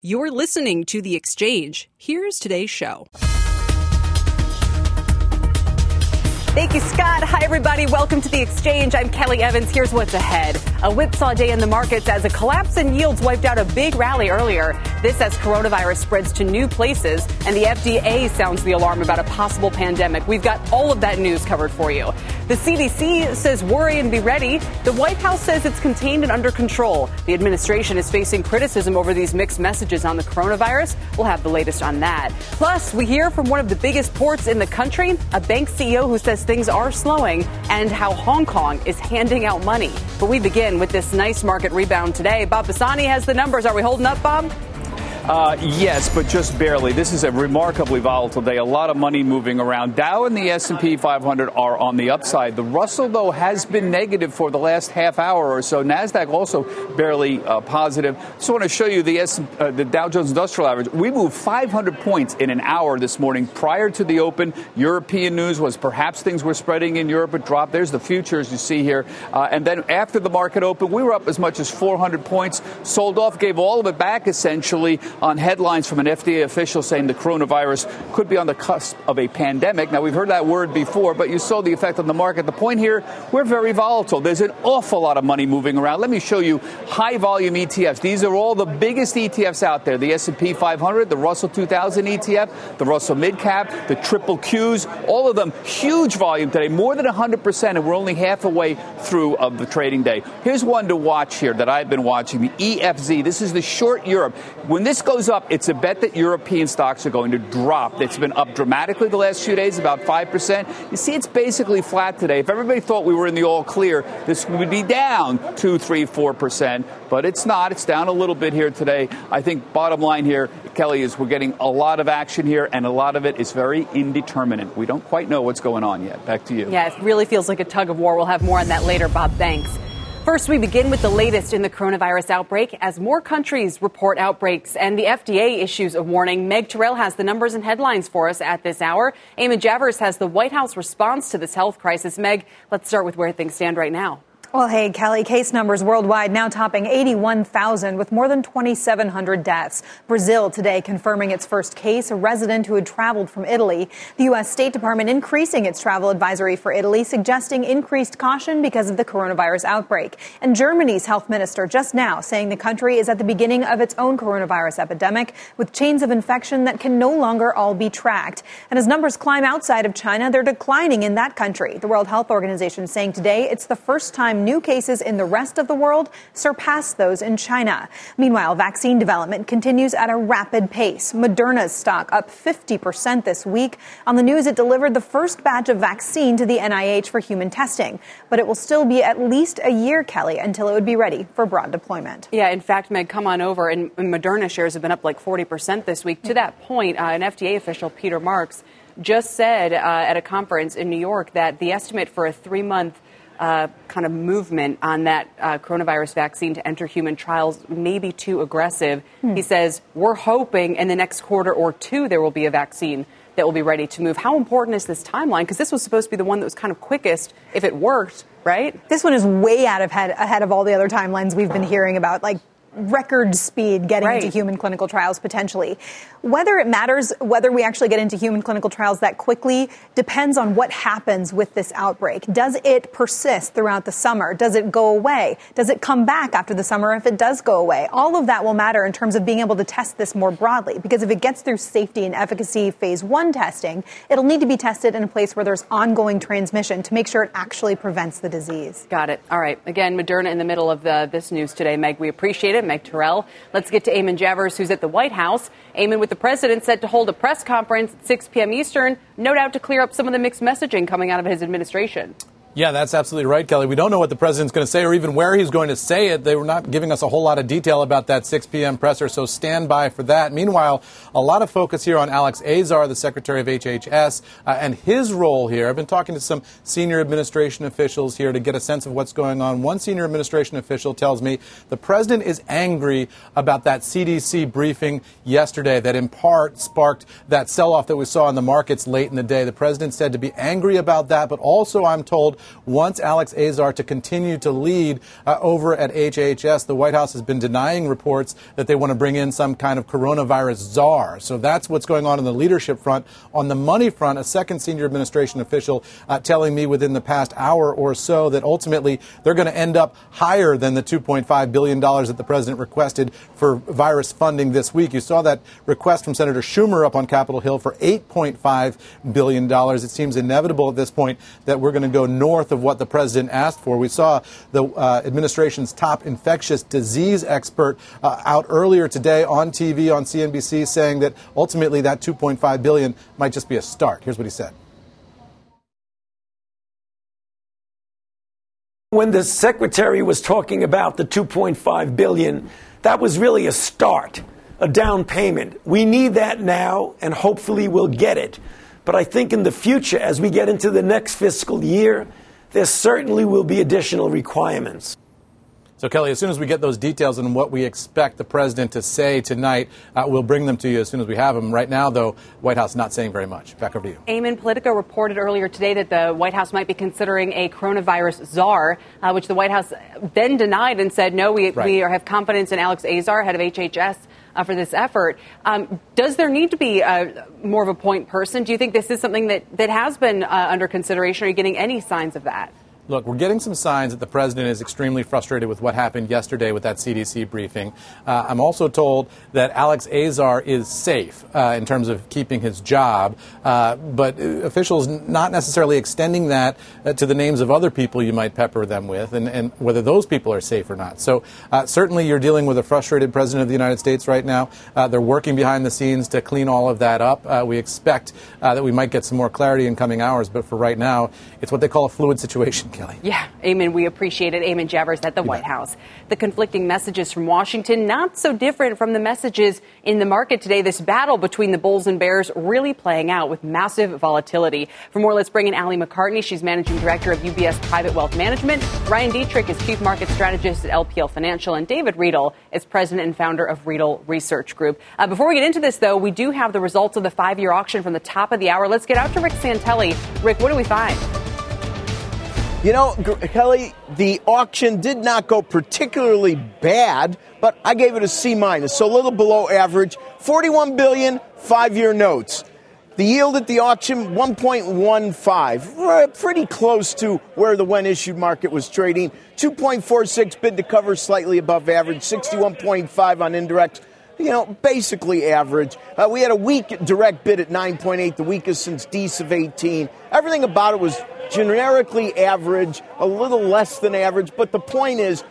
You're listening to The Exchange. Here's today's show. Thank you, Scott. Hi, everybody. Welcome to the exchange. I'm Kelly Evans. Here's what's ahead. A whipsaw day in the markets as a collapse in yields wiped out a big rally earlier. This as coronavirus spreads to new places and the FDA sounds the alarm about a possible pandemic. We've got all of that news covered for you. The CDC says worry and be ready. The White House says it's contained and under control. The administration is facing criticism over these mixed messages on the coronavirus. We'll have the latest on that. Plus, we hear from one of the biggest ports in the country, a bank CEO who says things are slowing, and how Hong Kong is handing out money. But we begin with this nice market rebound today. Bob Pisani has the numbers. Are we holding up, Bob? Uh, yes, but just barely. This is a remarkably volatile day. A lot of money moving around. Dow and the S&P 500 are on the upside. The Russell, though, has been negative for the last half hour or so. Nasdaq also barely uh, positive. Just want to show you the S- uh, the Dow Jones Industrial Average. We moved 500 points in an hour this morning. Prior to the open, European news was perhaps things were spreading in Europe. It dropped. There's the futures you see here. Uh, and then after the market opened, we were up as much as 400 points. Sold off, gave all of it back essentially on headlines from an FDA official saying the coronavirus could be on the cusp of a pandemic. Now, we've heard that word before, but you saw the effect on the market. The point here, we're very volatile. There's an awful lot of money moving around. Let me show you high volume ETFs. These are all the biggest ETFs out there. The S&P 500, the Russell 2000 ETF, the Russell Mid Cap, the Triple Qs, all of them huge volume today, more than 100%, and we're only half away through of the trading day. Here's one to watch here that I've been watching, the EFZ. This is the short Europe. When this goes up, it's a bet that European stocks are going to drop. It's been up dramatically the last few days, about 5%. You see, it's basically flat today. If everybody thought we were in the all clear, this would be down 2, 3, 4%, but it's not. It's down a little bit here today. I think bottom line here, Kelly, is we're getting a lot of action here, and a lot of it is very indeterminate. We don't quite know what's going on yet. Back to you. Yeah, it really feels like a tug of war. We'll have more on that later, Bob. Thanks. First, we begin with the latest in the coronavirus outbreak as more countries report outbreaks and the FDA issues a warning. Meg Terrell has the numbers and headlines for us at this hour. Eamon Javers has the White House response to this health crisis. Meg, let's start with where things stand right now. Well, hey, Kelly, case numbers worldwide now topping 81,000 with more than 2,700 deaths. Brazil today confirming its first case, a resident who had traveled from Italy. The U.S. State Department increasing its travel advisory for Italy, suggesting increased caution because of the coronavirus outbreak. And Germany's health minister just now saying the country is at the beginning of its own coronavirus epidemic with chains of infection that can no longer all be tracked. And as numbers climb outside of China, they're declining in that country. The World Health Organization saying today it's the first time new cases in the rest of the world surpass those in China. Meanwhile, vaccine development continues at a rapid pace. Moderna's stock up 50% this week. On the news, it delivered the first batch of vaccine to the NIH for human testing, but it will still be at least a year, Kelly, until it would be ready for broad deployment. Yeah, in fact, Meg, come on over. And Moderna shares have been up like 40% this week. To that point, uh, an FDA official, Peter Marks, just said uh, at a conference in New York that the estimate for a three month uh, kind of movement on that uh, coronavirus vaccine to enter human trials may be too aggressive. Hmm. He says, We're hoping in the next quarter or two there will be a vaccine that will be ready to move. How important is this timeline? Because this was supposed to be the one that was kind of quickest if it worked, right? This one is way out of head, ahead of all the other timelines we've been hearing about, like record speed getting right. into human clinical trials potentially. Whether it matters, whether we actually get into human clinical trials that quickly depends on what happens with this outbreak. Does it persist throughout the summer? Does it go away? Does it come back after the summer if it does go away? All of that will matter in terms of being able to test this more broadly because if it gets through safety and efficacy phase one testing, it'll need to be tested in a place where there's ongoing transmission to make sure it actually prevents the disease. Got it. All right. Again, Moderna in the middle of the, this news today. Meg, we appreciate it. Meg Terrell. Let's get to Eamon Javers, who's at the White House. Eamon, with the president set to hold a press conference at 6 p.m. Eastern, no doubt to clear up some of the mixed messaging coming out of his administration. Yeah, that's absolutely right, Kelly. We don't know what the president's going to say or even where he's going to say it. They were not giving us a whole lot of detail about that 6 p.m. presser, so stand by for that. Meanwhile, a lot of focus here on Alex Azar, the Secretary of HHS, uh, and his role here. I've been talking to some senior administration officials here to get a sense of what's going on. One senior administration official tells me the president is angry about that CDC briefing yesterday that in part sparked that sell off that we saw in the markets late in the day. The president said to be angry about that, but also, I'm told, wants Alex Azar to continue to lead uh, over at HHS. The White House has been denying reports that they want to bring in some kind of coronavirus czar. So that's what's going on in the leadership front. On the money front, a second senior administration official uh, telling me within the past hour or so that ultimately they're going to end up higher than the $2.5 billion that the president requested for virus funding this week. You saw that request from Senator Schumer up on Capitol Hill for $8.5 billion. It seems inevitable at this point that we're going to go north of what the president asked for. We saw the uh, administration's top infectious disease expert uh, out earlier today on TV on CNBC saying that ultimately that 2.5 billion might just be a start. Here's what he said. When the secretary was talking about the 2.5 billion, that was really a start, a down payment. We need that now and hopefully we'll get it. But I think in the future as we get into the next fiscal year, there certainly will be additional requirements. So, Kelly, as soon as we get those details and what we expect the president to say tonight, uh, we'll bring them to you as soon as we have them. Right now, though, White House not saying very much. Back over to you. Eamon Politico reported earlier today that the White House might be considering a coronavirus czar, uh, which the White House then denied and said, no, we, right. we have confidence in Alex Azar, head of HHS. Uh, for this effort. Um, does there need to be a, more of a point person? Do you think this is something that, that has been uh, under consideration? Are you getting any signs of that? Look, we're getting some signs that the president is extremely frustrated with what happened yesterday with that CDC briefing. Uh, I'm also told that Alex Azar is safe uh, in terms of keeping his job, uh, but officials not necessarily extending that uh, to the names of other people you might pepper them with and, and whether those people are safe or not. So uh, certainly you're dealing with a frustrated president of the United States right now. Uh, they're working behind the scenes to clean all of that up. we expect that we might get some more clarity in coming hours, but for right now, it's what they call a fluid situation. Kelly. Yeah, Eamon, we appreciate it. Eamon Javers at the you White bet. House. The conflicting messages from Washington, not so different from the messages in the market today. This battle between the Bulls and Bears really playing out with massive volatility. For more, let's bring in Ali McCartney. She's managing director of UBS Private Wealth Management. Ryan Detrick is chief market strategist at LPL Financial. And David Riedel is president and founder of Riedel Research Group. Uh, before we get into this, though, we do have the results of the five year auction from the top of the hour. Let's get out to Rick Santelli. Rick, what do we find? You know, Kelly, the auction did not go particularly bad, but I gave it a C minus, so a little below average. 41 billion, five year notes. The yield at the auction, 1.15, pretty close to where the when issued market was trading. 2.46 bid to cover, slightly above average. 61.5 on indirect, you know, basically average. Uh, we had a weak direct bid at 9.8, the weakest since DEES of 18. Everything about it was generically average, a little less than average. But the point is,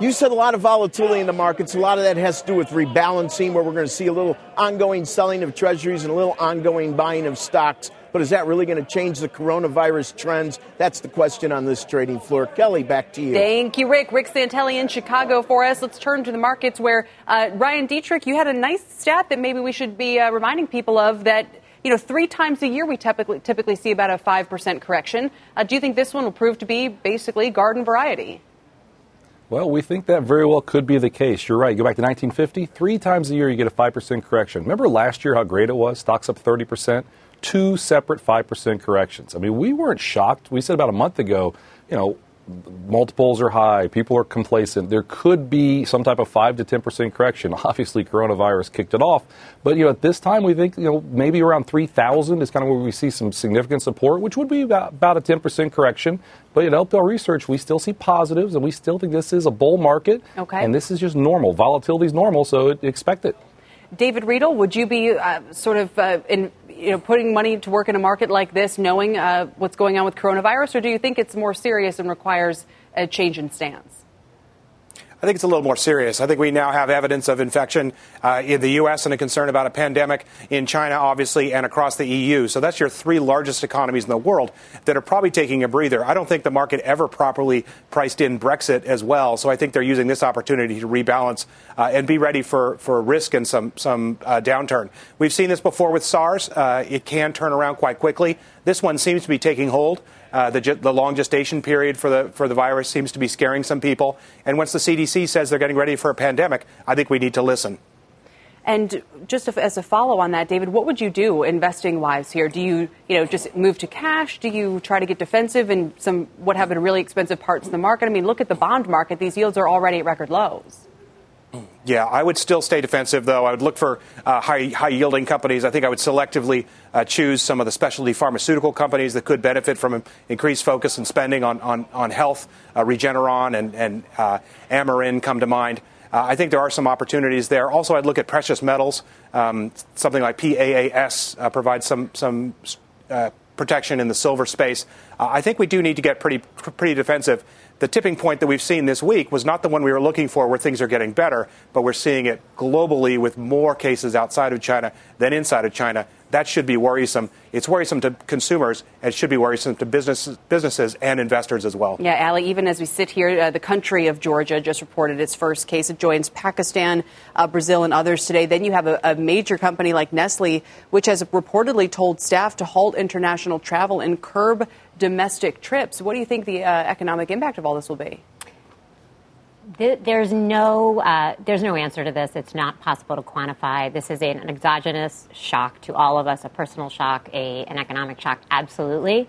you said a lot of volatility in the markets. A lot of that has to do with rebalancing, where we're going to see a little ongoing selling of treasuries and a little ongoing buying of stocks. But is that really going to change the coronavirus trends? That's the question on this trading floor. Kelly, back to you. Thank you, Rick. Rick Santelli in Chicago for us. Let's turn to the markets where uh, Ryan Detrick, you had a nice stat that maybe we should be uh, reminding people of that you know, three times a year we typically, typically see about a 5% correction. Uh, do you think this one will prove to be basically garden variety? Well, we think that very well could be the case. You're right. Go back to 1950, three times a year you get a 5% correction. Remember last year how great it was? Stocks up 30%, two separate 5% corrections. I mean, we weren't shocked. We said about a month ago, you know, multiples are high, people are complacent. There could be some type of five to ten percent correction. Obviously, coronavirus kicked it off, but you know at this time we think you know maybe around three thousand is kind of where we see some significant support, which would be about, about a ten percent correction. But at LPL Research, we still see positives, and we still think this is a bull market, okay. and this is just normal. Volatility is normal, so expect it. David Riedel, would you be uh, sort of uh, in, you know, putting money to work in a market like this, knowing uh, what's going on with coronavirus, or do you think it's more serious and requires a change in stance? I think it's a little more serious. I think we now have evidence of infection uh, in the U.S. and a concern about a pandemic in China, obviously, and across the EU. So that's your three largest economies in the world that are probably taking a breather. I don't think the market ever properly priced in Brexit as well. So I think they're using this opportunity to rebalance uh, and be ready for, for risk and some, some uh, downturn. We've seen this before with SARS. Uh, it can turn around quite quickly. This one seems to be taking hold. Uh, the, the, long gestation period for the, for the virus seems to be scaring some people. And once the CDC says they're getting ready for a pandemic, I think we need to listen. And just as a follow on that, David, what would you do investing wise here? Do you, you know, just move to cash? Do you try to get defensive in some what have been really expensive parts of the market? I mean, look at the bond market; these yields are already at record lows. Yeah, I would still stay defensive, though. I would look for uh, high, high yielding companies. I think I would selectively uh, choose some of the specialty pharmaceutical companies that could benefit from increased focus and spending on, on, on health. Uh, Regeneron and, and uh, Amarin come to mind. Uh, I think there are some opportunities there. Also, I'd look at precious metals. Um, something like PAAS uh, provides some, some protection in the silver space. I think we do need to get pretty, pretty defensive the tipping point that we've seen this week was not the one we were looking for where things are getting better, but we're seeing it globally with more cases outside of China than inside of China. That should be worrisome. It's worrisome to consumers. And it should be worrisome to business, businesses and investors as well. Yeah, Ali, even as we sit here, uh, the country of Georgia just reported its first case. It joins Pakistan, uh, Brazil, and others today. Then you have a, a major company like Nestle, which has reportedly told staff to halt international travel and curb domestic trips. What do you think the uh, economic impact of all this will be? There's no, uh, there's no answer to this. It's not possible to quantify. This is an exogenous shock to all of us, a personal shock, a, an economic shock, absolutely.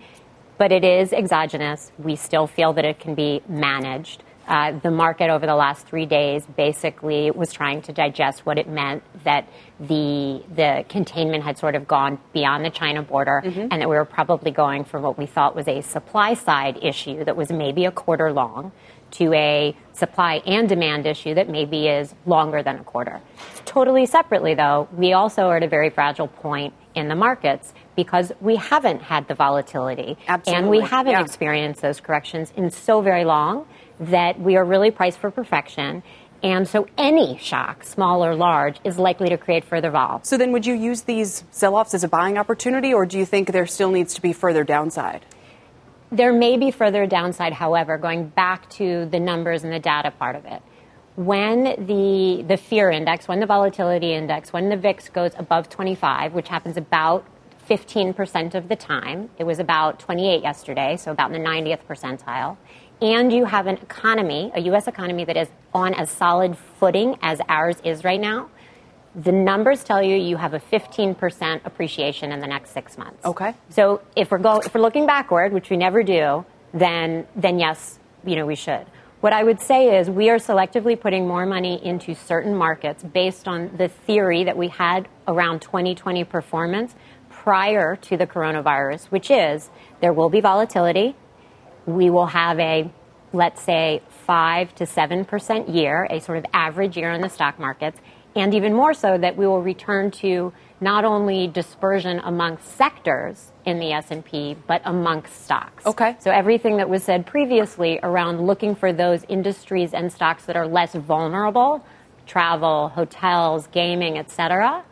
But it is exogenous. We still feel that it can be managed. Uh, the market over the last three days basically was trying to digest what it meant that the the containment had sort of gone beyond the China border, mm-hmm. and that we were probably going for what we thought was a supply side issue that was maybe a quarter long to a supply and demand issue that maybe is longer than a quarter. Totally separately, though, we also are at a very fragile point in the markets because we haven't had the volatility Absolutely. and we haven't yeah. experienced those corrections in so very long that we are really priced for perfection. And so any shock, small or large, is likely to create further vol. So then would you use these sell offs as a buying opportunity, or do you think there still needs to be further downside? There may be further downside, however, going back to the numbers and the data part of it. When the, the fear index, when the volatility index, when the VIX goes above 25, which happens about 15% of the time, it was about 28 yesterday, so about in the 90th percentile and you have an economy, a U.S. economy that is on as solid footing as ours is right now, the numbers tell you you have a 15% appreciation in the next six months. Okay. So if we're go, if we're looking backward, which we never do, then then yes, you know we should. What I would say is we are selectively putting more money into certain markets based on the theory that we had around 2020 performance prior to the coronavirus, which is there will be volatility we will have a, let's say, 5 to 7% year, a sort of average year in the stock markets, and even more so that we will return to not only dispersion amongst sectors in the S&P but amongst stocks. Okay. So everything that was said previously around looking for those industries and stocks that are less vulnerable, travel, hotels, gaming, etc.,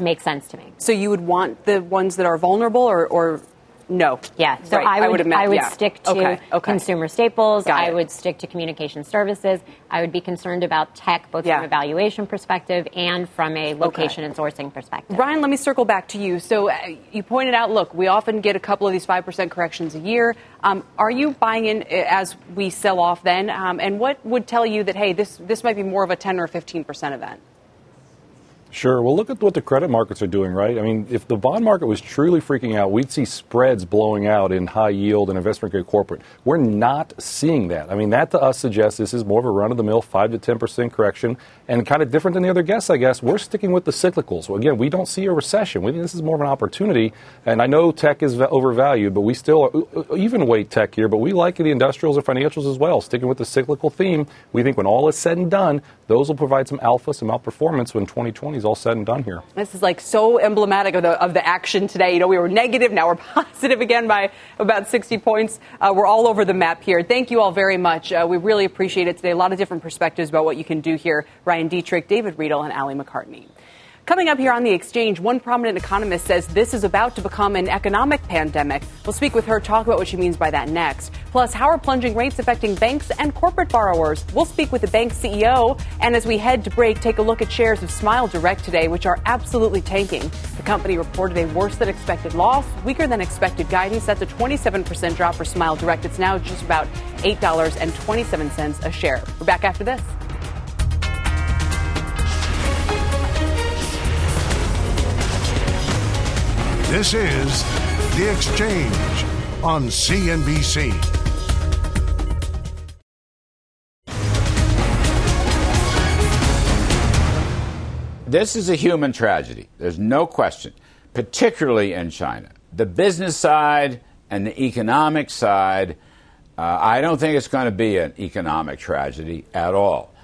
makes sense to me. So you would want the ones that are vulnerable or, or no. Yeah. So right. I would, I would, I would yeah. stick to okay. Okay. consumer staples. I would stick to communication services. I would be concerned about tech, both yeah. from a valuation perspective and from a location okay. and sourcing perspective. Ryan, let me circle back to you. So uh, you pointed out, look, we often get a couple of these 5% corrections a year. Um, are you buying in uh, as we sell off then? Um, and what would tell you that, hey, this, this might be more of a 10 or 15% event? Sure. Well, look at what the credit markets are doing, right? I mean, if the bond market was truly freaking out, we'd see spreads blowing out in high yield and investment grade corporate. We're not seeing that. I mean, that to us suggests this is more of a run of the mill 5 to 10% correction and kind of different than the other guests, I guess. We're sticking with the cyclicals. So again, we don't see a recession. We think this is more of an opportunity. And I know tech is overvalued, but we still uh, uh, even weight tech here, but we like the industrials and financials as well. Sticking with the cyclical theme, we think when all is said and done, those will provide some alpha, some outperformance when 2020 is all said and done here. This is like so emblematic of the, of the action today. You know, we were negative, now we're positive again by about 60 points. Uh, we're all over the map here. Thank you all very much. Uh, we really appreciate it today. A lot of different perspectives about what you can do here. Ryan Detrick, David Riedel, and Ali McCartney. Coming up here on the exchange, one prominent economist says this is about to become an economic pandemic. We'll speak with her, talk about what she means by that next. Plus, how are plunging rates affecting banks and corporate borrowers? We'll speak with the bank CEO. And as we head to break, take a look at shares of Smile Direct today, which are absolutely tanking. The company reported a worse than expected loss, weaker than expected guidance. That's a 27% drop for Smile Direct. It's now just about $8.27 a share. We're back after this. This is The Exchange on CNBC. This is a human tragedy. There's no question, particularly in China. The business side and the economic side, uh, I don't think it's going to be an economic tragedy at all.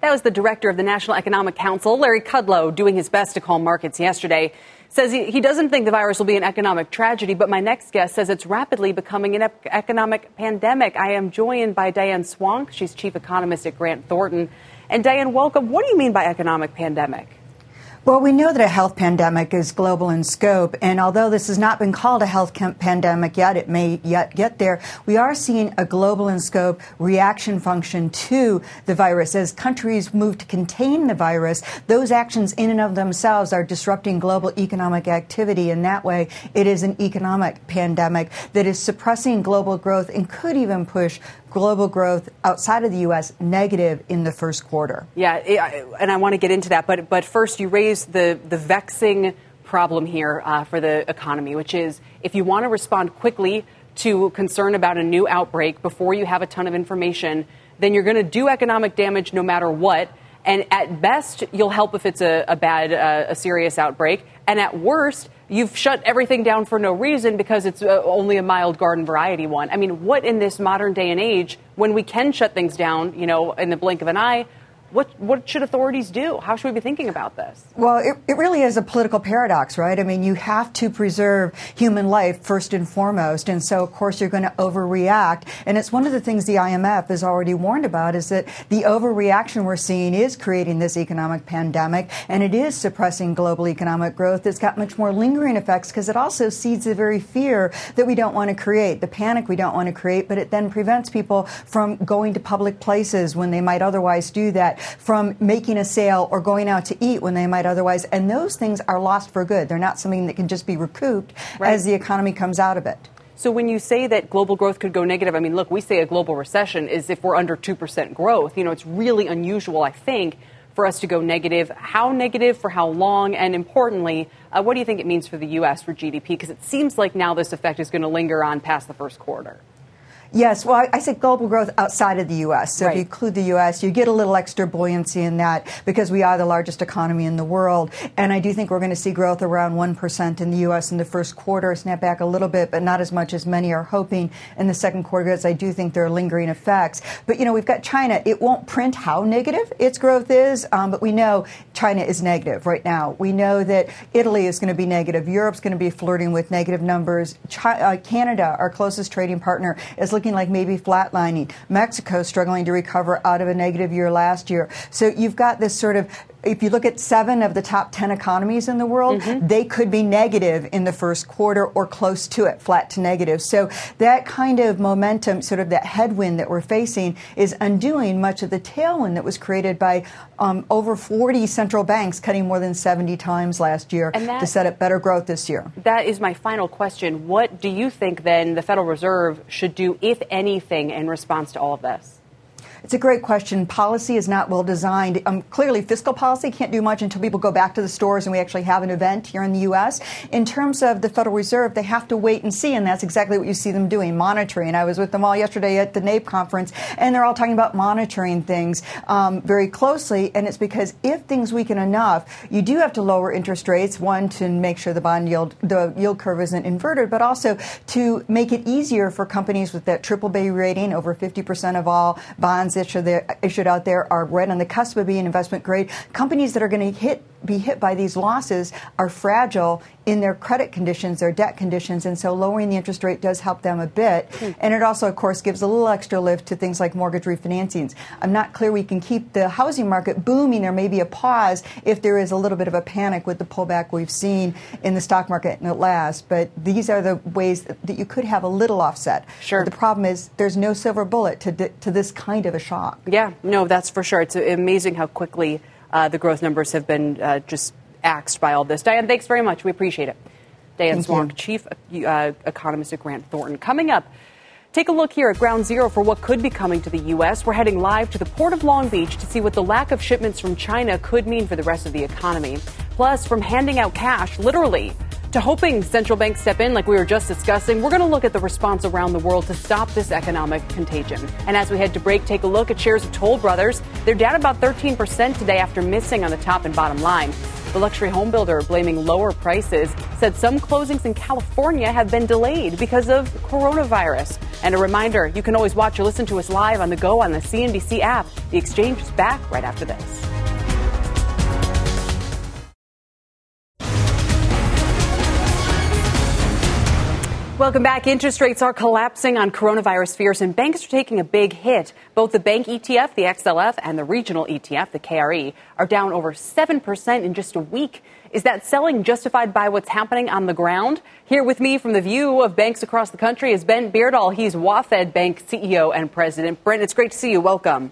That was the director of the National Economic Council, Larry Kudlow, doing his best to calm markets yesterday. Says he, he doesn't think the virus will be an economic tragedy, but my next guest says it's rapidly becoming an ep- economic pandemic. I am joined by Diane Swonk. She's chief economist at Grant Thornton. And Diane, welcome. What do you mean by economic pandemic? Well, we know that a health pandemic is global in scope, and although this has not been called a health pandemic yet, it may yet get there. We are seeing a global in scope reaction function to the virus. As countries move to contain the virus, those actions in and of themselves are disrupting global economic activity. In that way, it is an economic pandemic that is suppressing global growth and could even push global growth outside of the U.S. negative in the first quarter. Yeah, and I want to get into that, but but first, you raised the the vexing problem here uh, for the economy, which is if you want to respond quickly to concern about a new outbreak before you have a ton of information, then you're going to do economic damage no matter what. And at best, you'll help if it's a, a bad, uh, a serious outbreak. And at worst, you've shut everything down for no reason because it's uh, only a mild garden variety one. I mean, what in this modern day and age, when we can shut things down, you know, in the blink of an eye, what, what should authorities do? How should we be thinking about this? Well, it, it really is a political paradox, right? I mean, you have to preserve human life first and foremost. And so, of course, you're going to overreact. And it's one of the things the IMF has already warned about is that the overreaction we're seeing is creating this economic pandemic and it is suppressing global economic growth. It's got much more lingering effects because it also seeds the very fear that we don't want to create, the panic we don't want to create, but it then prevents people from going to public places when they might otherwise do that from making a sale or going out to eat when they might otherwise. And those things are lost for good. They're not something that can just be recouped right. as the economy comes out of it. So when you say that global growth could go negative, I mean, look, we say a global recession is if we're under 2% growth. You know, it's really unusual, I think, for us to go negative. How negative, for how long, and importantly, uh, what do you think it means for the U.S. for GDP? Because it seems like now this effect is going to linger on past the first quarter. Yes, well, I, said global growth outside of the U.S. So right. if you include the U.S., you get a little extra buoyancy in that because we are the largest economy in the world. And I do think we're going to see growth around 1% in the U.S. in the first quarter, snap back a little bit, but not as much as many are hoping in the second quarter, because I do think there are lingering effects. But, you know, we've got China. It won't print how negative its growth is, um, but we know China is negative right now. We know that Italy is going to be negative. Europe's going to be flirting with negative numbers. China, uh, Canada, our closest trading partner, is looking like maybe flatlining. Mexico struggling to recover out of a negative year last year. So you've got this sort of if you look at seven of the top 10 economies in the world, mm-hmm. they could be negative in the first quarter or close to it, flat to negative. So that kind of momentum, sort of that headwind that we're facing, is undoing much of the tailwind that was created by um, over 40 central banks cutting more than 70 times last year that, to set up better growth this year. That is my final question. What do you think then the Federal Reserve should do, if anything, in response to all of this? It's a great question. Policy is not well designed. Um, clearly, fiscal policy can't do much until people go back to the stores and we actually have an event here in the U.S. In terms of the Federal Reserve, they have to wait and see, and that's exactly what you see them doing, monitoring. I was with them all yesterday at the NABE conference, and they're all talking about monitoring things um, very closely, and it's because if things weaken enough, you do have to lower interest rates, one, to make sure the bond yield, the yield curve isn't inverted, but also to make it easier for companies with that triple B rating, over 50% of all bonds issued, issued out there are right on the cusp of being investment grade. Companies that are going to hit be hit by these losses are fragile in their credit conditions, their debt conditions, and so lowering the interest rate does help them a bit. Mm. And it also, of course, gives a little extra lift to things like mortgage refinancings. I'm not clear we can keep the housing market booming. There may be a pause if there is a little bit of a panic with the pullback we've seen in the stock market in the last. But these are the ways that you could have a little offset. Sure. But the problem is there's no silver bullet to, to this kind of a shock. Yeah, no, that's for sure. It's amazing how quickly uh, the growth numbers have been uh, just axed by all this. Diane, thanks very much. We appreciate it. Diane Swonk, Chief uh, Economist at Grant Thornton. Coming up, take a look here at ground zero for what could be coming to the U.S. We're heading live to the Port of Long Beach to see what the lack of shipments from China could mean for the rest of the economy. Plus, from handing out cash, literally, To hoping central banks step in, like we were just discussing, we're going to look at the response around the world to stop this economic contagion. And as we head to break, take a look at shares of Toll Brothers. They're down about 13% today after missing on the top and bottom line. The luxury home builder blaming lower prices said some closings in California have been delayed because of coronavirus. And a reminder, you can always watch or listen to us live on the go on the CNBC app. The exchange is back right after this. Welcome back. Interest rates are collapsing on coronavirus fears, and banks are taking a big hit. Both the bank ETF, the XLF, and the regional ETF, the KRE, are down over 7% in just a week. Is that selling justified by what's happening on the ground? Here with me from the view of banks across the country is Brent Beardall. He's WaFd Bank CEO and President. Brent, it's great to see you. Welcome.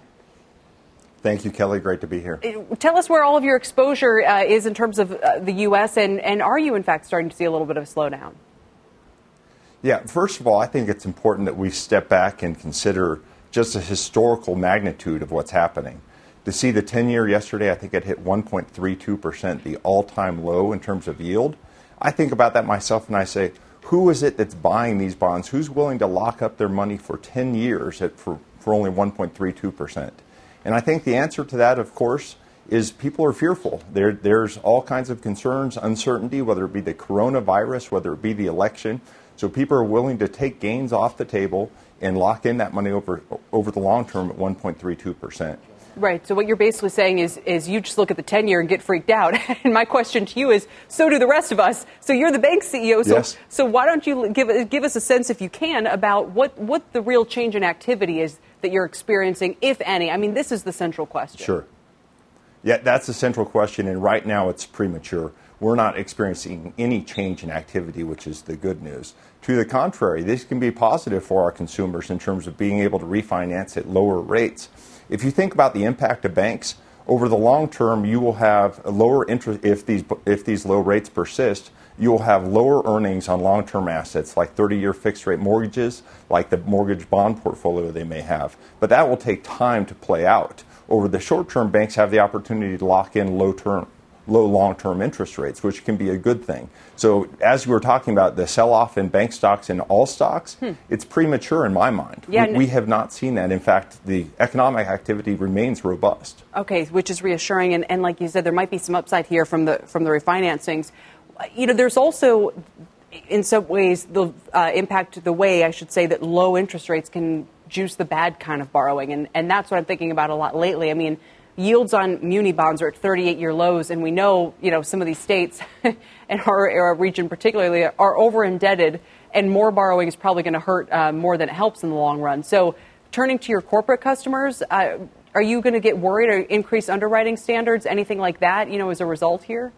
Thank you, Kelly. Great to be here. Uh, tell us where all of your exposure uh, is in terms of uh, the U.S., and, and are you, in fact, starting to see a little bit of a slowdown? Yeah, first of all, I think it's important that we step back and consider just the historical magnitude of what's happening. To see the 10 year yesterday, I think it hit 1.32%, the all time low in terms of yield. I think about that myself and I say, who is it that's buying these bonds? Who's willing to lock up their money for 10 years at, for, for only 1.32%? And I think the answer to that, of course, is people are fearful. There, there's all kinds of concerns, uncertainty, whether it be the coronavirus, whether it be the election. So people are willing to take gains off the table and lock in that money over over the long term at 1.32 percent. Right. So what you're basically saying is, is you just look at the 10 year and get freaked out. and my question to you is, so do the rest of us. So you're the bank CEO. So, yes. so why don't you give, give us a sense, if you can, about what, what the real change in activity is that you're experiencing, if any? I mean, this is the central question. Sure. Yeah, that's the central question. And right now it's premature we're not experiencing any change in activity, which is the good news. To the contrary, this can be positive for our consumers in terms of being able to refinance at lower rates. If you think about the impact of banks, over the long term, you will have lower interest if these if these low rates persist. You will have lower earnings on long-term assets like 30-year fixed-rate mortgages, like the mortgage bond portfolio they may have. But that will take time to play out. Over the short term, banks have the opportunity to lock in low-term low long term interest rates, which can be a good thing. So, as you were talking about the sell off in bank stocks and all stocks, hmm. it's premature in my mind. Yeah, we, we, have not seen that. In fact, the economic activity remains robust. Okay, which is reassuring. And, and like you said, there might be some upside here from the, from the refinancings. You know, there's also, in some ways, the uh, impact the way, I should say, that low interest rates can juice the bad kind of borrowing. And, and that's what I'm thinking about a lot lately. I mean, yields on muni bonds are at 38 year lows, and we know, you know, some of these states and our, our region particularly are over indebted, and more borrowing is probably going to hurt uh, more than it helps in the long run. So, turning to your corporate customers, uh, are you going to get worried or increase underwriting standards, anything like that, you know, as a result here?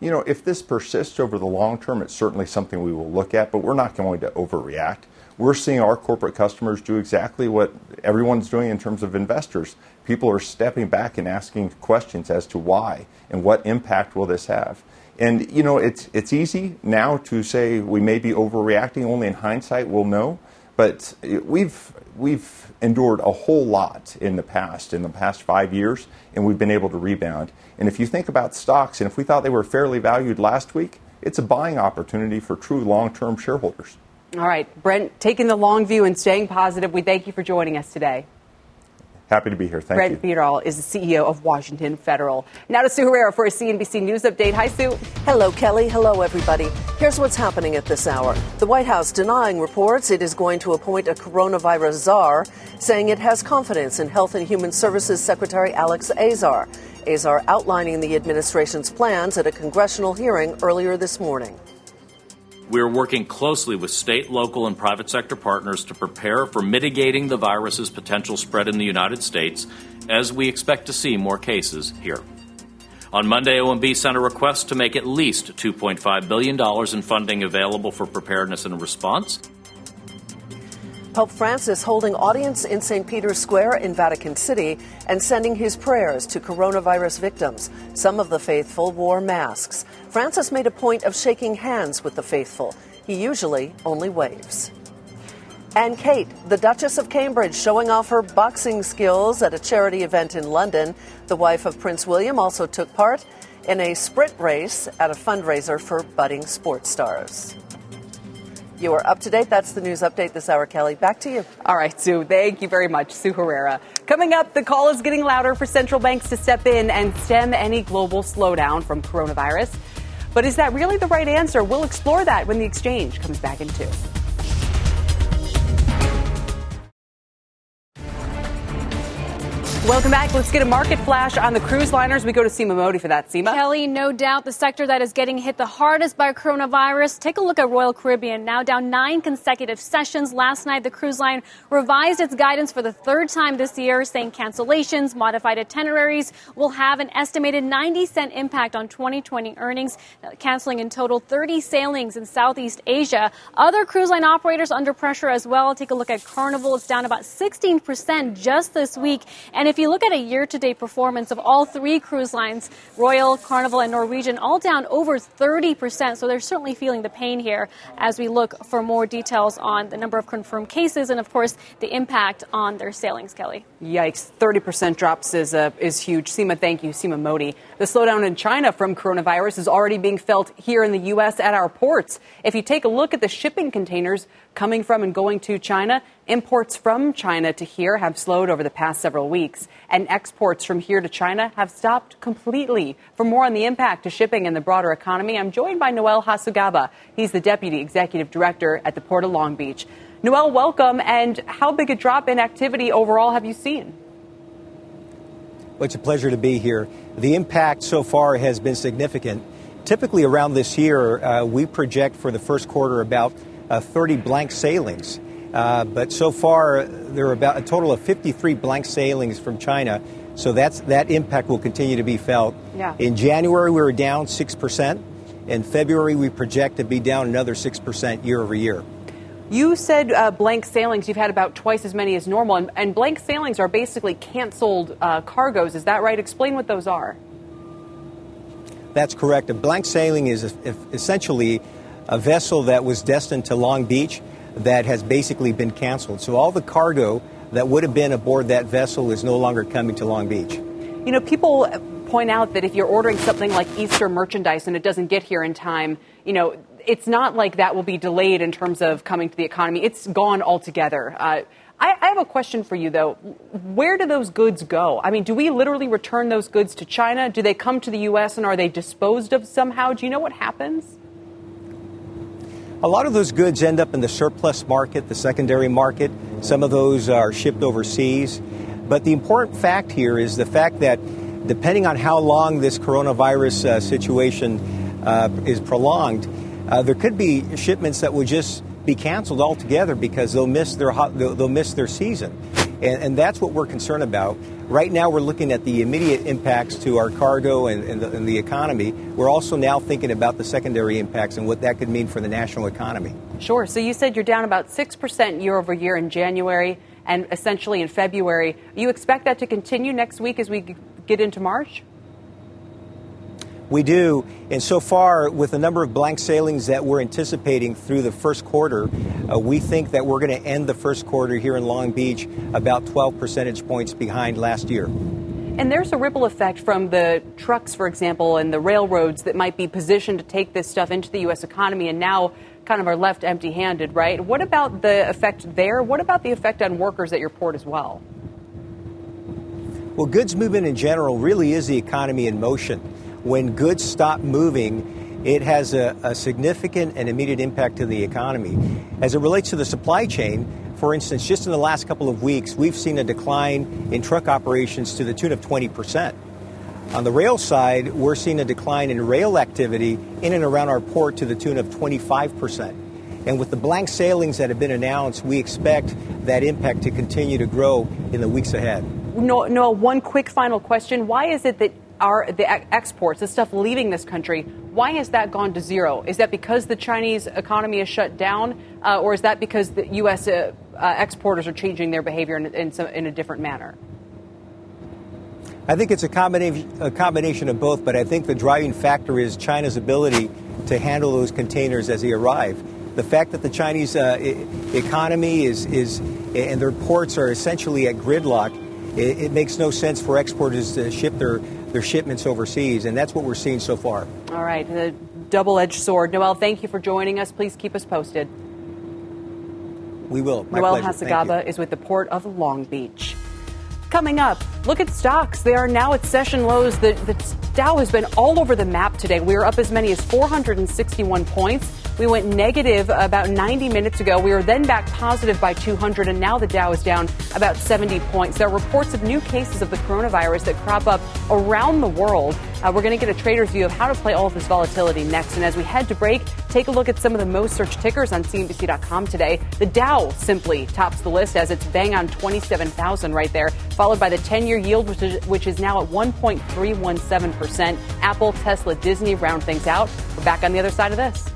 You know, if this persists over the long term, it's certainly something we will look at, but we're not going to overreact. We're seeing our corporate customers do exactly what everyone's doing in terms of investors people are stepping back and asking questions as to why and what impact will this have. And you know, it's it's easy now to say we may be overreacting. Only in hindsight we'll know. But we've we've endured a whole lot in the past, in the past five years, and we've been able to rebound. And if you think about stocks, and if we thought they were fairly valued last week, it's a buying opportunity for true long-term shareholders. All right, Brent, taking the long view and staying positive, we thank you for joining us today. Happy to be here. Thank Brent you. Brent Beardall is the CEO of Washington Federal. Now to Sue Herrera for a CNBC News update. Hi, Sue. Hello, Kelly. Hello, everybody. Here's what's happening at this hour. The White House denying reports it is going to appoint a coronavirus czar, saying it has confidence in Health and Human Services Secretary Alex Azar. Azar outlining the administration's plans at a congressional hearing earlier this morning. We are working closely with state, local, and private sector partners to prepare for mitigating the virus's potential spread in the United States as we expect to see more cases here. On Monday, OMB sent a request to make at least $2.5 billion in funding available for preparedness and response. Pope Francis holding audience in St. Peter's Square in Vatican City and sending his prayers to coronavirus victims. Some of the faithful wore masks. Francis made a point of shaking hands with the faithful. He usually only waves. And Kate, the Duchess of Cambridge, showing off her boxing skills at a charity event in London. The wife of Prince William also took part. in a sprint race at a fundraiser for budding sports stars. You are up to date. That's the news update this hour, Kelly. Back to you. All right, Sue. Thank you very much, Sue Herrera. Coming up, the call is getting louder for central banks to step in and stem any global slowdown from coronavirus. But is that really the right answer? We'll explore that when the exchange comes back in two. Welcome back. Let's get a market flash on the cruise liners. We go to Seema Modi for that. Seema. Kelly, no doubt the sector that is getting hit the hardest by coronavirus. Take a look at Royal Caribbean, now down nine consecutive sessions. Last night, the cruise line revised its guidance for the third time this year, saying cancellations, modified itineraries will have an estimated 90 cent impact on 2020 earnings, canceling in total 30 sailings in Southeast Asia. Other cruise line operators under pressure as well. Take a look at Carnival. It's down about 16% just this week. And if you look at a year to date performance of all three cruise lines, Royal, Carnival, and Norwegian, all down over 30%. So they're certainly feeling the pain here as we look for more details on the number of confirmed cases and, of course, the impact on their sailings, Kelly. Yikes, 30% drops is, uh, is huge. Seema, thank you. Seema Modi. The slowdown in China from coronavirus is already being felt here in the U.S. at our ports. If you take a look at the shipping containers coming from and going to China, imports from China to here have slowed over the past several weeks, and exports from here to China have stopped completely. For more on the impact to shipping and the broader economy, I'm joined by Noel Hacegaba. He's the Deputy Executive Director at the Port of Long Beach. Noel, welcome. And how big a drop in activity overall have you seen? Well, it's a pleasure to be here. The impact so far has been significant. Typically, around this year, uh, we project for the first quarter about uh, 30 blank sailings. Uh, but so far, there are about a total of 53 blank sailings from China. So that's, that impact will continue to be felt. Yeah. In January, we were down 6%. In February, we project to be down another 6% year over year. You said uh, blank sailings. You've had about twice as many as normal, and, and blank sailings are basically canceled uh, cargoes. Is that right? Explain what those are. That's correct. A blank sailing is essentially a vessel that was destined to Long Beach that has basically been canceled. So all the cargo that would have been aboard that vessel is no longer coming to Long Beach. You know, people point out that if you're ordering something like Easter merchandise and it doesn't get here in time, you know, it's not like that will be delayed in terms of coming to the economy. It's gone altogether. Uh, I, I, have a question for you, though. Where do those goods go? I mean, do we literally return those goods to China? Do they come to the U.S. and are they disposed of somehow? Do you know what happens? A lot of those goods end up in the surplus market, the secondary market. Some of those are shipped overseas. But the important fact here is the fact that depending on how long this coronavirus uh, situation uh, is prolonged, uh, there could be shipments that would just be canceled altogether because they'll miss their they'll miss their season, and, and, that's what we're concerned about. Right now, we're looking at the immediate impacts to our cargo and, and, the, and the economy. We're also now thinking about the secondary impacts and what that could mean for the national economy. Sure. So you said you're down about six percent year over year in January and essentially in February. You expect that to continue next week as we get into March? We do. And so far, with the number of blank sailings that we're anticipating through the first quarter, uh, we think that we're going to end the first quarter here in Long Beach about 12 percentage points behind last year. And there's a ripple effect from the trucks, for example, and the railroads that might be positioned to take this stuff into the U.S. economy and now kind of are left empty handed, right? What about the effect there? What about the effect on workers at your port as well? Well, goods movement in general really is the economy in motion when goods stop moving, it has a, a, significant and immediate impact to the economy. As it relates to the supply chain, for instance, just in the last couple of weeks, we've seen a decline in truck operations to the tune of 20%. On the rail side, we're seeing a decline in rail activity in and around our port to the tune of 25%. And with the blank sailings that have been announced, we expect that impact to continue to grow in the weeks ahead. No, no, one quick final question. Why is it that our the exports, the stuff leaving this country, why has that gone to zero? Is that because the Chinese economy is shut down, uh, or is that because the U.S. Uh, uh, exporters are changing their behavior in, in, some, in, a different manner? I think it's a combination, a combination of both, but I think the driving factor is China's ability to handle those containers as they arrive. The fact that the Chinese uh, economy is, is and their ports are essentially at gridlock, it makes no sense for exporters to ship their their shipments overseas, and that's what we're seeing so far. All right, the double edged sword. Noel, thank you for joining us. Please keep us posted. We will. My Noel. Hacegaba is with the Port of Long Beach. Coming up, look at stocks. They are now at session lows. The, the Dow has been all over the map today. We are up as many as 461 points. We went negative about 90 minutes ago. We were then back positive by 200, and now the Dow is down about 70 points. There are reports of new cases of the coronavirus that crop up around the world. Uh, we're going to get a trader's view of how to play all of this volatility next. And as we head to break, take a look at some of the most searched tickers on CNBC.com today. The Dow simply tops the list as it's bang on 27,000 right there, followed by the 10 year yield, which is, which is now at 1.317%. Apple, Tesla, Disney round things out. We're back on the other side of this.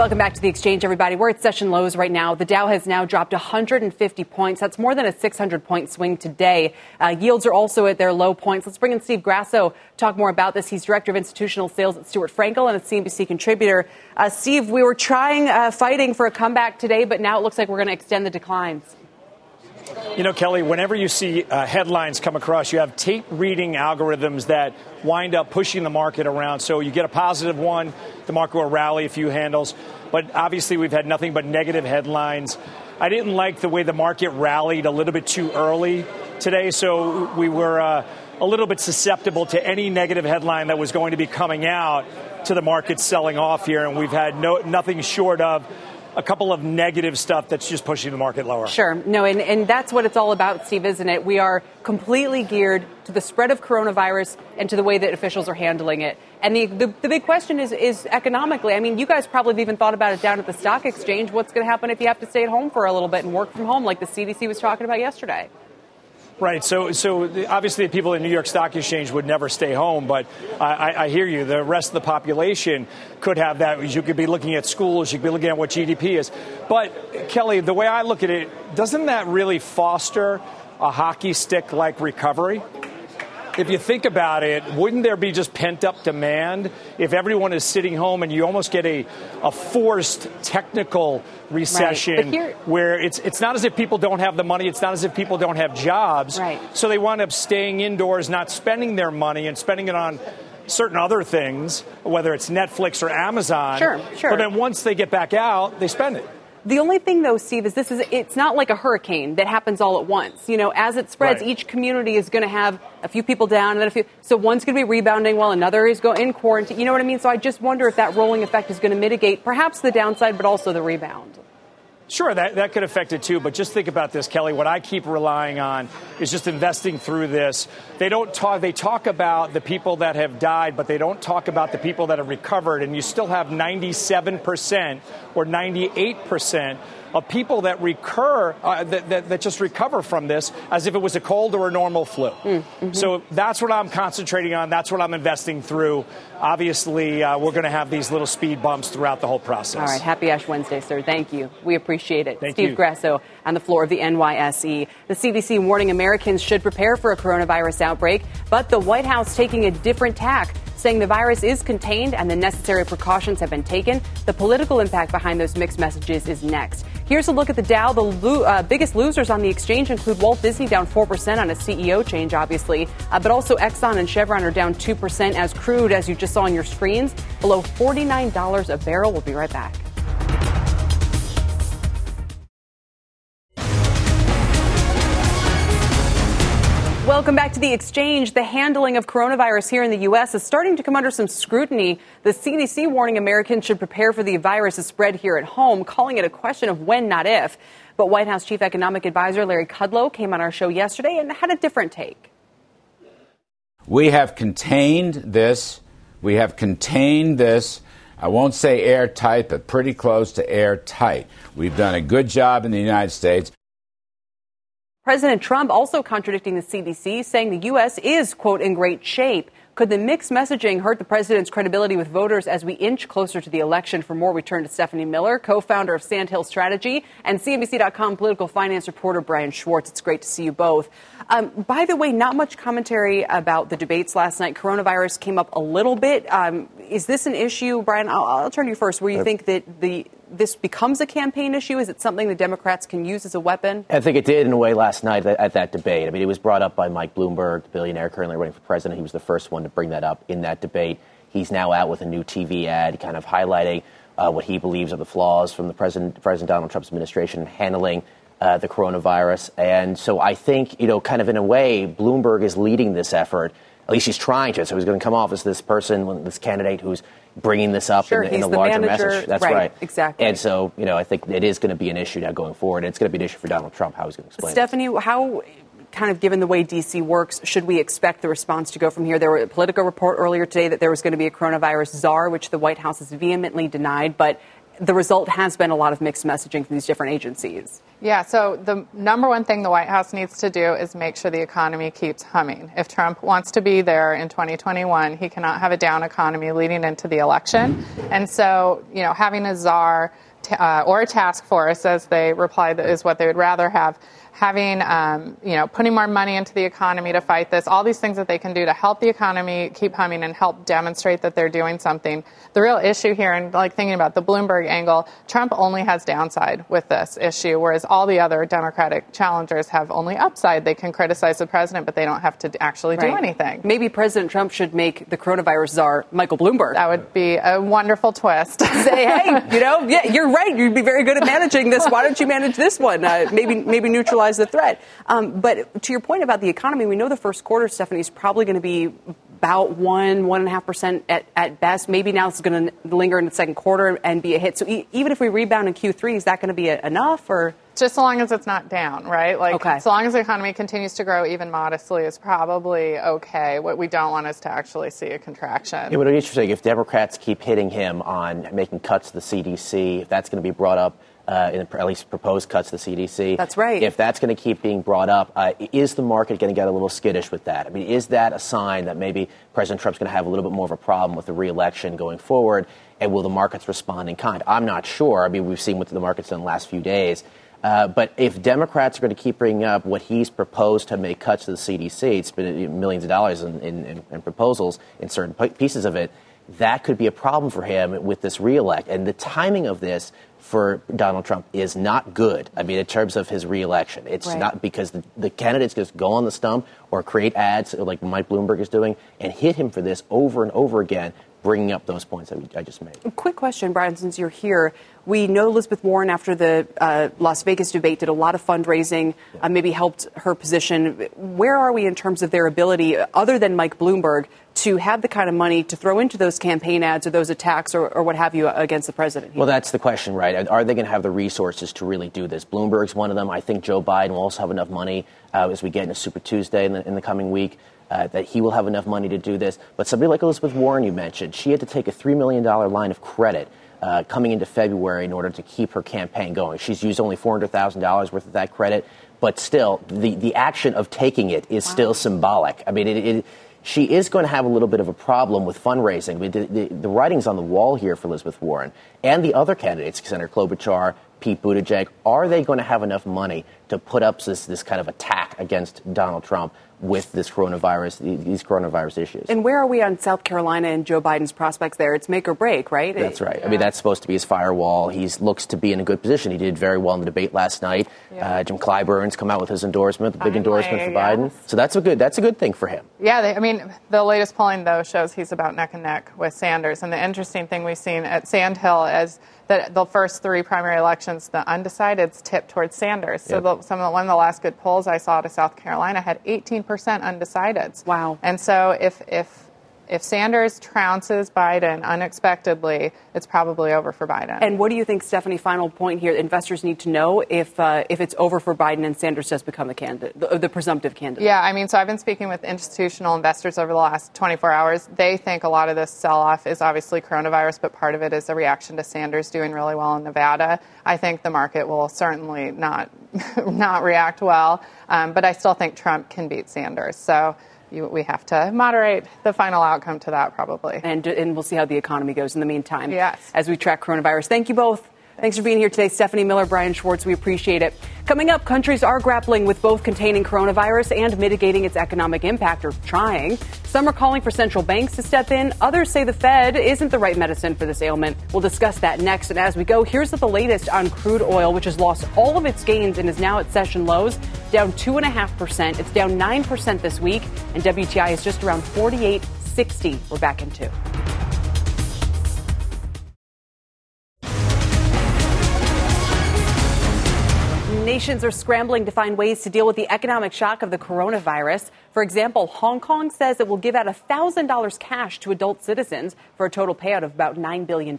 Welcome back to the exchange, everybody. We're at session lows right now. The Dow has now dropped 150 points. That's more than a 600 point swing today. Uh, yields are also at their low points. Let's bring in Steve Grasso talk more about this. He's director of institutional sales at Stuart Frankel and a CNBC contributor. Uh, Steve, we were trying, uh, fighting for a comeback today, but now it looks like we're going to extend the declines. You know, Kelly, whenever you see uh, headlines come across, you have tape reading algorithms that wind up pushing the market around. So you get a positive one, the market will rally a few handles. But obviously, we've had nothing but negative headlines. I didn't like the way the market rallied a little bit too early today, so we were uh, a little bit susceptible to any negative headline that was going to be coming out to the market selling off here, and we've had no, nothing short of a couple of negative stuff that's just pushing the market lower. Sure. No, and, and that's what it's all about, Steve, isn't it? We are completely geared to the spread of coronavirus and to the way that officials are handling it. And the, the, the big question is, is economically. I mean, you guys probably have even thought about it down at the stock exchange. What's going to happen if you have to stay at home for a little bit and work from home, like the CDC was talking about yesterday? Right. So, so obviously, the people in New York Stock Exchange would never stay home, but I, I, hear you. The rest of the population could have that. You could be looking at schools. You could be looking at what GDP is. But Kelly, the way I look at it, doesn't that really foster a hockey stick like recovery? If you think about it, wouldn't there be just pent up demand if everyone is sitting home and you almost get a, a forced technical recession right. where it's, it's not as if people don't have the money, it's not as if people don't have jobs. Right. So they wind up staying indoors, not spending their money and spending it on certain other things, whether it's Netflix or Amazon. Sure, sure. But then once they get back out, they spend it. The only thing, though, Steve, is this is it's not like a hurricane that happens all at once. You know, as it spreads, right. each community is going to have a few people down, and then a few. So one's going to be rebounding while another is going in quarantine. You know what I mean? So I just wonder if that rolling effect is going to mitigate perhaps the downside, but also the rebound. Sure, that, that could affect it too, but just think about this, Kelly. What I keep relying on is just investing through this. They don't talk, they talk about the people that have died, but they don't talk about the people that have recovered, and you still have 97% or 98% of people that recur, uh, that, that, that, just recover from this as if it was a cold or a normal flu. Mm-hmm. So that's what I'm concentrating on. That's what I'm investing through. Obviously, uh, we're going to have these little speed bumps throughout the whole process. All right. Happy Ash Wednesday, sir. Thank you. We appreciate it. Thank Steve you. Grasso on the floor of the NYSE. The CDC warning Americans should prepare for a coronavirus outbreak, but the White House taking a different tack saying the virus is contained and the necessary precautions have been taken. The political impact behind those mixed messages is next. Here's a look at the Dow. The lo- uh, biggest losers on the exchange include Walt Disney down 4% on a CEO change, obviously, uh, but also Exxon and Chevron are down 2% as crude, as you just saw on your screens, below $49 a barrel. We'll be right back. Welcome back to the exchange. The handling of coronavirus here in the U.S. is starting to come under some scrutiny. The CDC warning Americans should prepare for the virus's spread here at home, calling it a question of when, not if. But White House Chief Economic Advisor Larry Kudlow came on our show yesterday and had a different take. We have contained this. We have contained this. I won't say airtight, but pretty close to airtight. We've done a good job in the United States. President Trump also contradicting the CDC, saying the U.S. is, quote, in great shape. Could the mixed messaging hurt the president's credibility with voters as we inch closer to the election? For more, we turn to Stephanie Miller, co founder of Sandhill Strategy, and CNBC.com political finance reporter Brian Schwartz. It's great to see you both. Um, by the way, not much commentary about the debates last night. Coronavirus came up a little bit. Um, is this an issue, Brian? I'll, I'll, turn to you first, where you think that the this becomes a campaign issue? Is it something the Democrats can use as a weapon? I think it did in a way last night at, at that debate. I mean, it was brought up by Mike Bloomberg, the billionaire currently running for president. He was the first one to bring that up in that debate. He's now out with a new TV ad kind of highlighting uh, what he believes are the flaws from the president, President Donald Trump's administration handling uh, the coronavirus. And so I think, you know, kind of in a way, Bloomberg is leading this effort. At least he's trying to. So he's going to come off as this person, this candidate who's bringing this up sure, in, in the, the larger manager. message. That's right, right. Exactly. And so, you know, I think it is going to be an issue now going forward. It's going to be an issue for Donald Trump how he's going to explain Stephanie, it. how kind of given the way DC works, should we expect the response to go from here? There was a Politico report earlier today that there was going to be a coronavirus czar, which the White House has vehemently denied, but the result has been a lot of mixed messaging from these different agencies. Yeah, so the number one thing the White House needs to do is make sure the economy keeps humming. If Trump wants to be there in 2021, he cannot have a down economy leading into the election. And so, you know, having a czar uh, or a task force, as they replied, is what they would rather have having, um, you know, putting more money into the economy to fight this, all these things that they can do to help the economy keep humming and help demonstrate that they're doing something. The real issue here, and like thinking about the Bloomberg angle, Trump only has downside with this issue, whereas all the other Democratic challengers have only upside. They can criticize the president, but they don't have to actually do anything. Maybe President Trump should make the coronavirus czar Michael Bloomberg. That would be a wonderful twist. Say, hey, you know, yeah, you're right. You'd be very good at managing this. Why don't you manage this one? Uh, maybe, maybe neutralize the threat. Um, but to your point about the economy, we know the first quarter, Stephanie, is probably going to be about one, one and a half percent at, at best. Maybe now it's going to linger in the second quarter and be a hit. So e- even if we rebound in Q3, is that going to be a, enough or? Just so long as it's not down, right? Like, Okay. so long as the economy continues to grow even modestly is probably okay. What we don't want is to actually see a contraction. It would be interesting if Democrats keep hitting him on making cuts to the CDC, if that's going to be brought up, uh, in, at least proposed cuts to the CDC. That's right. If that's going to keep being brought up, uh, is the market going to get a little skittish with that? I mean, is that a sign that maybe President Trump's going to have a little bit more of a problem with the reelection going forward? And will the markets respond in kind? I'm not sure. I mean, we've seen what the market's done in the last few days. Uh, but if Democrats are going to keep bringing up what he's proposed to make cuts to the CDC, it's been millions of dollars in, in, in, in proposals in certain pieces of it, that could be a problem for him with this reelect. And the timing of this for Donald Trump is not good. I mean, in terms of his reelection, it's Right. not because the, the candidates just go on the stump or create ads like Mike Bloomberg is doing and hit him for this over and over again, bringing up those points that I just made. Quick question, Brian, since you're here. We know Elizabeth Warren, after the uh, Las Vegas debate, did a lot of fundraising, uh, maybe helped her position. Where are we in terms of their ability, uh, other than Mike Bloomberg, to have the kind of money to throw into those campaign ads or those attacks or, or what have you against the president? Well, that's the question, right? Are they going to have the resources to really do this? Bloomberg's one of them. I think Joe Biden will also have enough money uh, as we get into Super Tuesday in the, in the coming week. Uh, that he will have enough money to do this. But somebody like Elizabeth Warren, you mentioned, she had to take a $3 million line of credit uh, coming into February in order to keep her campaign going. She's used only $400,000 worth of that credit, but still, the, the action of taking it is still symbolic. I mean, it, it, she is going to have a little bit of a problem with fundraising. I mean, the, the, the writing's on the wall here for Elizabeth Warren and the other candidates, Senator Klobuchar, Pete Buttigieg. Are they going to have enough money to put up this, this kind of attack against Donald Trump with this coronavirus, these coronavirus issues? And where are we on South Carolina and Joe Biden's prospects there? It's make or break, right? That's right. I mean, that's supposed to be his firewall. He looks to be in a good position. He did very well in the debate last night. Uh, Jim Clyburn's come out with his endorsement, the big endorsement for Biden. So that's a good that's a good thing for him. Yeah, they, I mean, the latest polling, though, shows he's about neck and neck with Sanders. And the interesting thing we've seen at Sand Hill is that the first three primary elections, the undecideds tipped towards Sanders. So Yep. the, some of the, one of the last good polls I saw to South Carolina had 18% undecideds. Wow. And so if, if, if Sanders trounces Biden unexpectedly, it's probably over for Biden. And what do you think, Stephanie? Final point here: investors need to know if uh, if it's over for Biden and Sanders does become the candidate, the, the presumptive candidate. Yeah, I mean, so I've been speaking with institutional investors over the last 24 hours. They think a lot of this sell off is obviously coronavirus, but part of it is a reaction to Sanders doing really well in Nevada. I think the market will certainly not not react well, um, but I still think Trump can beat Sanders. So you, we have to moderate the final outcome to that, probably. And and we'll see how the economy goes in the meantime. Yes. As we track coronavirus. Thank you both. Thanks for being here today, Stephanie Miller, Brian Schwartz. We appreciate it. Coming up, countries are grappling with both containing coronavirus and mitigating its economic impact, or trying. Some are calling for central banks to step in. Others say the Fed isn't the right medicine for this ailment. We'll discuss that next. And as we go, here's the latest on crude oil, which has lost all of its gains and is now at session lows, down 2.5%. It's down 9% this week, and WTI is just around 48.60. We're back in two. Nations are scrambling to find ways to deal with the economic shock of the coronavirus. For example, Hong Kong says it will give out $1,000 cash to adult citizens for a total payout of about $9 billion.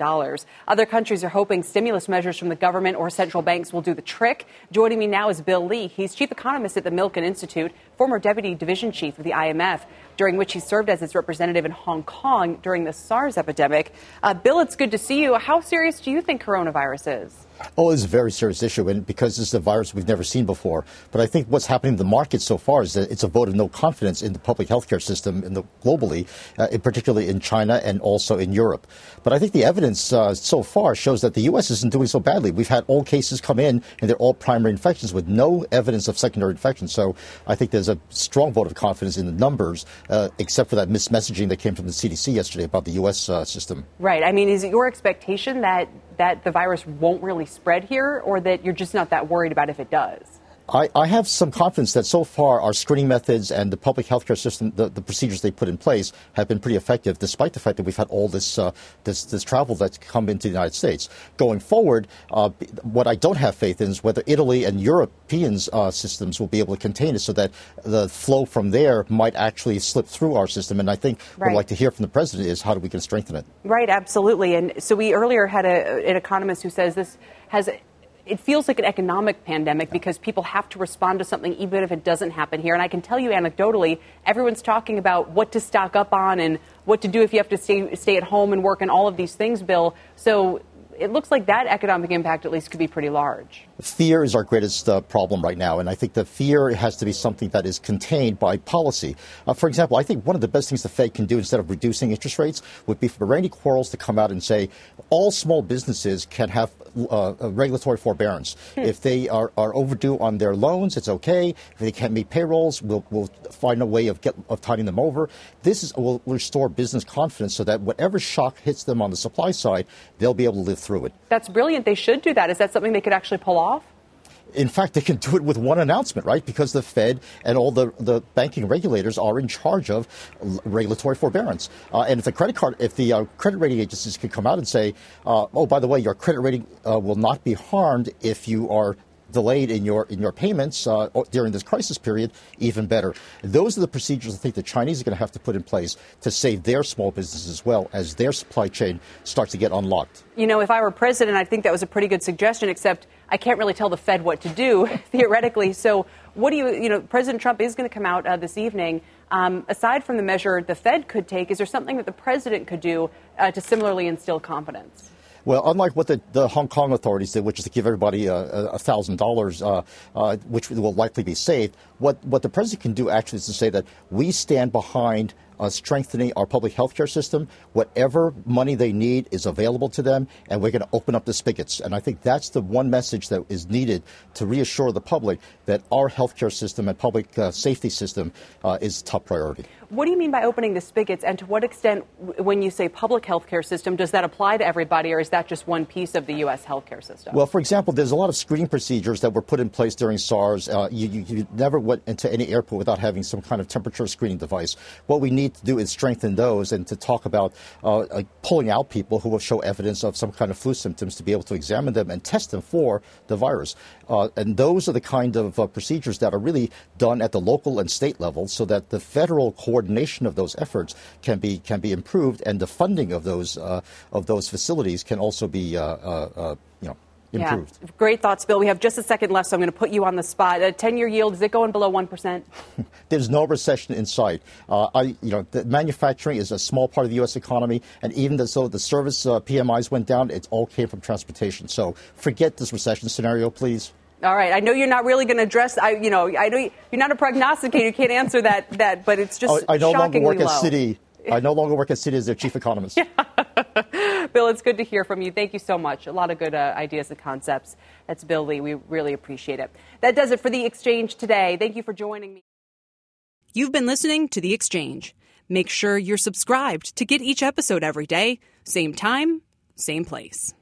Other countries are hoping stimulus measures from the government or central banks will do the trick. Joining me now is Bill Lee. He's chief economist at the Milken Institute, former deputy division chief of the IMF, during which he served as its representative in Hong Kong during the SARS epidemic. Uh, Bill, it's good to see you. How serious do you think coronavirus is? Oh, it's a very serious issue, and because this is a virus we've never seen before. But I think what's happening in the market so far is that it's a vote of no confidence in the public healthcare system in the, globally, uh, in particularly in China and also in Europe. But I think the evidence uh, so far shows that the U.S. isn't doing so badly. We've had all cases come in, and they're all primary infections with no evidence of secondary infection. So I think there's a strong vote of confidence in the numbers, uh, except for that mismessaging that came from the CDC yesterday about the U.S. Uh, system. Right. I mean, is it your expectation that that the virus won't really spread here, or that you're just not that worried about if it does? I, I, have some confidence that so far our screening methods and the public healthcare system, the, the procedures they put in place, have been pretty effective, despite the fact that we've had all this uh, this, this, travel that's come into the United States. Going forward, uh, what I don't have faith in is whether Italy and Europeans' uh, systems will be able to contain it, so that the flow from there might actually slip through our system. And I think right. what I'd like to hear from the president is how do we can strengthen it. Right, absolutely. And so we earlier had a, an economist who says this has it feels like an economic pandemic because people have to respond to something even if it doesn't happen here. And I can tell you anecdotally, everyone's talking about what to stock up on and what to do if you have to stay, stay at home and work and all of these things, Bill. So it looks like that economic impact at least could be pretty large. Fear is our greatest uh, problem right now, and I think the fear has to be something that is contained by policy. Uh, for example, I think one of the best things the Fed can do instead of reducing interest rates would be for Randy Quarles to come out and say all small businesses can have uh, regulatory forbearance. Hmm. If they are, are overdue on their loans, it's okay. If they can't meet payrolls, we'll, we'll find a way of, get, of tiding them over. This is, will restore business confidence so that whatever shock hits them on the supply side, they'll be able to live through it. That's brilliant. They should do that. Is that something they could actually pull off? In fact, they can do it with one announcement, right? Because the Fed and all the, the banking regulators are in charge of regulatory forbearance. Uh, and if the credit card, if the uh, credit rating agencies can come out and say, uh, oh, by the way, your credit rating uh, will not be harmed if you are delayed in your in your payments uh, during this crisis period, even better. Those are the procedures I think the Chinese are going to have to put in place to save their small businesses as well as their supply chain starts to get unlocked. You know, if I were president, I think that was a pretty good suggestion. Except I can't really tell the Fed what to do theoretically. So, what do you you know? President Trump is going to come out uh, this evening. Um, aside from the measure the Fed could take, is there something that the president could do uh, to similarly instill confidence? Well, unlike what the, the Hong Kong authorities did, which is to give everybody a thousand dollars, uh, uh, which will likely be saved, what what the president can do actually is to say that we stand behind uh, strengthening our public health care system. Whatever money they need is available to them, and we're going to open up the spigots. And I think that's the one message that is needed to reassure the public that our health care system and public uh, safety system uh, is top priority. What do you mean by opening the spigots, and to what extent, when you say public health care system, does that apply to everybody, or is that just one piece of the U.S. health care system? Well, for example, there's a lot of screening procedures that were put in place during SARS. Uh, you, you, you never went into any airport without having some kind of temperature screening device. What we need to do is strengthen those and to talk about uh, like pulling out people who will show evidence of some kind of flu symptoms to be able to examine them and test them for the virus. Uh, and those are the kind of uh, procedures that are really done at the local and state level so that the federal coordination of those efforts can be can be improved and the funding of those uh, of those facilities can also be uh, uh, you know improved. Yeah. Great thoughts, Bill. We have just a second left, so I'm going to put you on the spot. A 10 year yield, is it going below 1%? There's no recession in sight. Uh, I, you know, the manufacturing is a small part of the U.S. economy, and even though the service uh, PMIs went down, it all came from transportation. So forget this recession scenario, please. All right. I know you're not really going to address. I, you know, I know you're not a prognosticator. You can't answer that. That, but it's just. Oh, I no longer work low. at Citi I no longer work at Citi as their chief economist. Yeah. Bill, it's good to hear from you. Thank you so much. A lot of good uh, ideas and concepts. That's Bill Lee. We really appreciate it. That does it for the exchange today. Thank you for joining me. You've been listening to The Exchange. Make sure you're subscribed to get each episode every day, same time, same place.